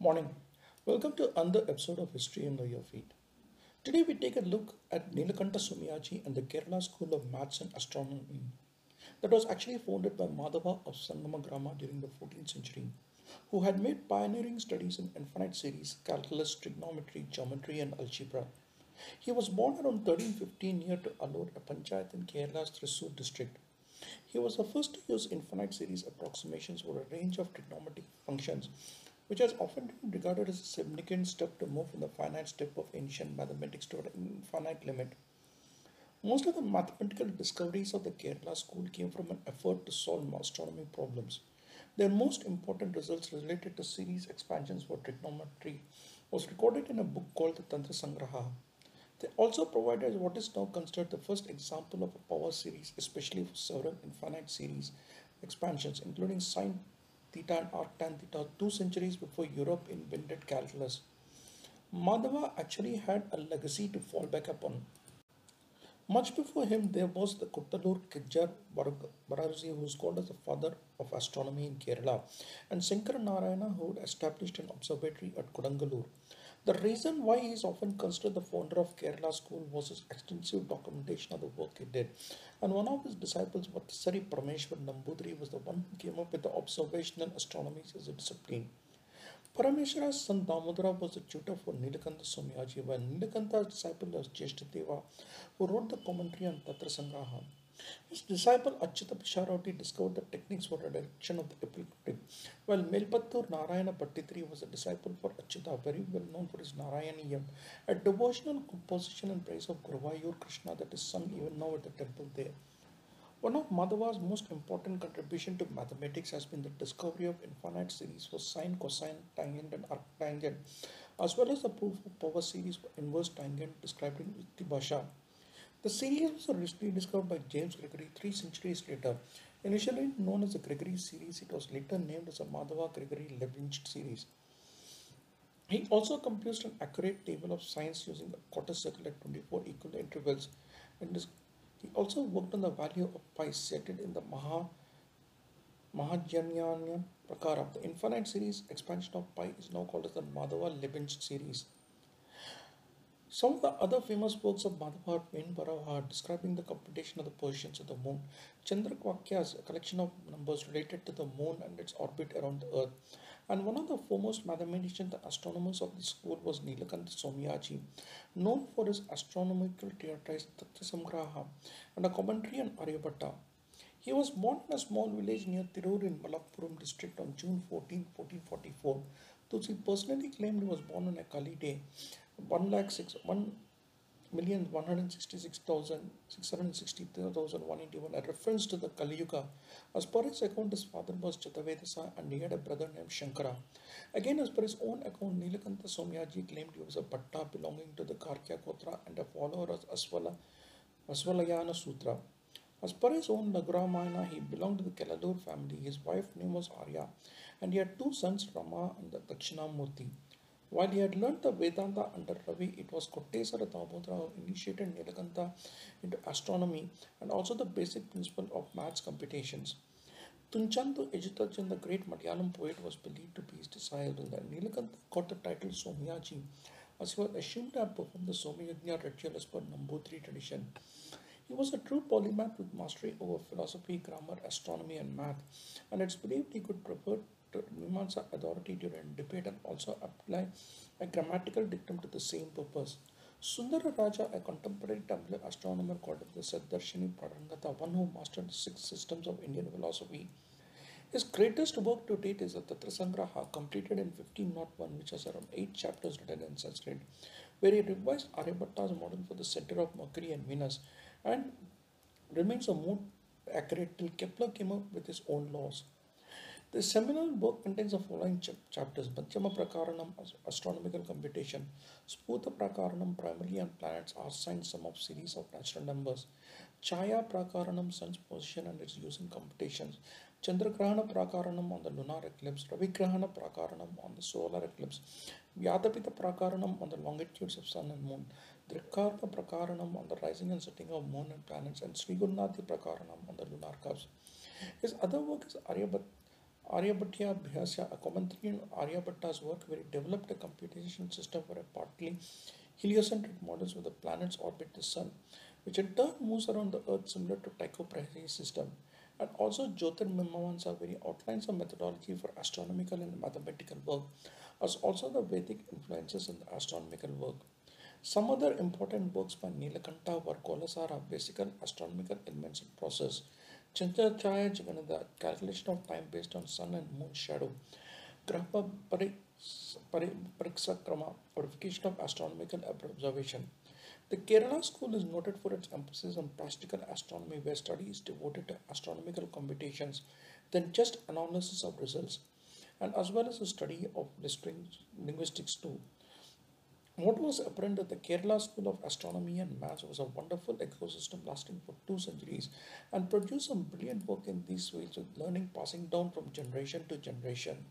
Morning. Welcome to another episode of History in Your Feet. Today we take a look at Nilakanta Somayaji and the Kerala School of Maths and Astronomy that was actually founded by Madhava of Sangamagrama during the 14th century, who had made pioneering studies in infinite series, calculus, trigonometry, geometry, and algebra. He was born around 1315 near to Alur, a panchayat in Kerala's Thrissur district. He was the first to use infinite series approximations for a range of trigonometric functions, which has often been regarded as a significant step to move from the finite step of ancient mathematics to an infinite limit. Most of the mathematical discoveries of the Kerala school came from an effort to solve astronomy problems. Their most important results related to series expansions for trigonometry was recorded in a book called the Tantra Sangraha. They also provided what is now considered the first example of a power series, especially for several infinite series expansions, including sine theta and arctan theta, two centuries before Europe invented calculus. Madhava actually had a legacy to fall back upon. Much before him, there was the Kuttalur Kidjar Bararzi, who is called as the father of astronomy in Kerala, and Sankara Narayana, who established an observatory at Kodungallur. The reason why he is often considered the founder of Kerala school was his extensive documentation of the work he did. And one of his disciples, Vattasari Parameshwar Nambudri, was the one who came up with the observational astronomy as a discipline. Parameshwara's son Damodara was the tutor for Nilakanta Somayaji, while Nilakanta's disciple was Jeshtadeva, who wrote the commentary on Tantra Sangraha. His disciple Achyuta Pisharoti discovered the techniques for the direction of the while Melpattur Narayana Bhattathiri was a disciple for Achyuta, very well known for his Narayaniyam, a devotional composition in praise of Guruvayur Krishna that is sung even now at the temple there. One of Madhava's most important contribution to mathematics has been the discovery of infinite series for sine, cosine, tangent, and arctangent, as well as the proof of power series for inverse tangent described in Yuktibhasha. The series was originally discovered by James Gregory three centuries later. Initially known as the Gregory series, it was later named as the Madhava Gregory Leibniz series. He also composed an accurate table of sines using a quarter circle at 24 equal intervals. And he also worked on the value of pi set in the Maha Mahajanyanya Prakara. The infinite series expansion of pi is now called as the Madhava Leibniz series. Some of the other famous works of Madhava in Bharava describing the computation of the positions of the moon. Chandravakyas, collection of numbers related to the moon and its orbit around the earth. And one of the foremost mathematicians and astronomers of this school was Nilakanta Somayaji, known for his astronomical treatise Tattasamgraha and a commentary on Aryabhatta. He was born in a small village near Tirur in Malappuram district on June 14, 1444. Though he personally claimed he was born on a Kali day, one lakh six one million one hundred sixty six thousand six hundred sixty thousand one eighty one. A reference to the Kali Yuga. As per his account, his father was Chatavedasa and he had a brother named Shankara. Again, as per his own account, Nilakanta Somayaji claimed he was a Bhatta belonging to the Karkya Gotra and a follower of Aswala, Aswalayana Sutra. As per his own Nagaramayana, he belonged to the Kelalur family. His wife name was Arya, and he had two sons, Rama and the Dakshinamurti. While he had learnt the Vedanta under Ravi, it was Kottesara Damodara who initiated Nilakanta into astronomy and also the basic principle of maths computations. Thunchathu Ezhuthachan, the great Malayalam poet, was believed to be his disciple, and Nilakanta got the title Somayaji as he was assumed to have performed the Somayajna ritual as per Nambudri tradition. He was a true polymath with mastery over philosophy, grammar, astronomy, and math, and it's believed he could prefer Mimamsa authority during debate and also apply a grammatical dictum to the same purpose. Sundara Raja, a contemporary Tamil astronomer called the Saddarshini Pradangata, one who mastered six systems of Indian philosophy. His greatest work to date is the Tantrasangraha, completed in 1501, which has around eight chapters written in Sanskrit, where he revised Aryabhatta's model for the center of Mercury and Venus and remains a more accurate till Kepler came up with his own laws. The seminal book contains the following ch- chapters. Madhyama Prakaranam, astronomical computation, Sphuta Prakaranam, primarily on planets, are signs sum of series of natural numbers, Chaya Prakaranam, sun's position and its use in computations, Chandragrahana Prakaranam on the lunar eclipse, Ravigrahana Prakaranam on the solar eclipse, Vyatapita Prakaranam on the longitudes of sun and moon, Drikarta Prakaranam on the rising and setting of moon and planets, and Sri Prakaranam on the lunar curves. His other work is Aryabhat Aryabhatya Bhyasya, a commentary Aryabhatta's work where he developed a computation system for a partly heliocentric models where the planets orbit the sun, which in turn moves around the earth similar to Tycho Brahe's system. And also Jyotirmimamsa where he outlines a methodology for astronomical and mathematical work, as also the Vedic influences in the astronomical work. Some other important works by Nilakanta were Golasara, Basic Astronomical Elements and Process, Chandrachaya Jaganada, Calculation of Time based on Sun and Moon Shadow, Graha Parikrama, Verification of Astronomical Observation. The Kerala school is noted for its emphasis on practical astronomy, where study is devoted to astronomical computations than just analysis of results, and as well as the study of linguistics too. What was apparent that the Kerala School of Astronomy and Maths was a wonderful ecosystem lasting for two centuries and produced some brilliant work in these fields with learning passing down from generation to generation.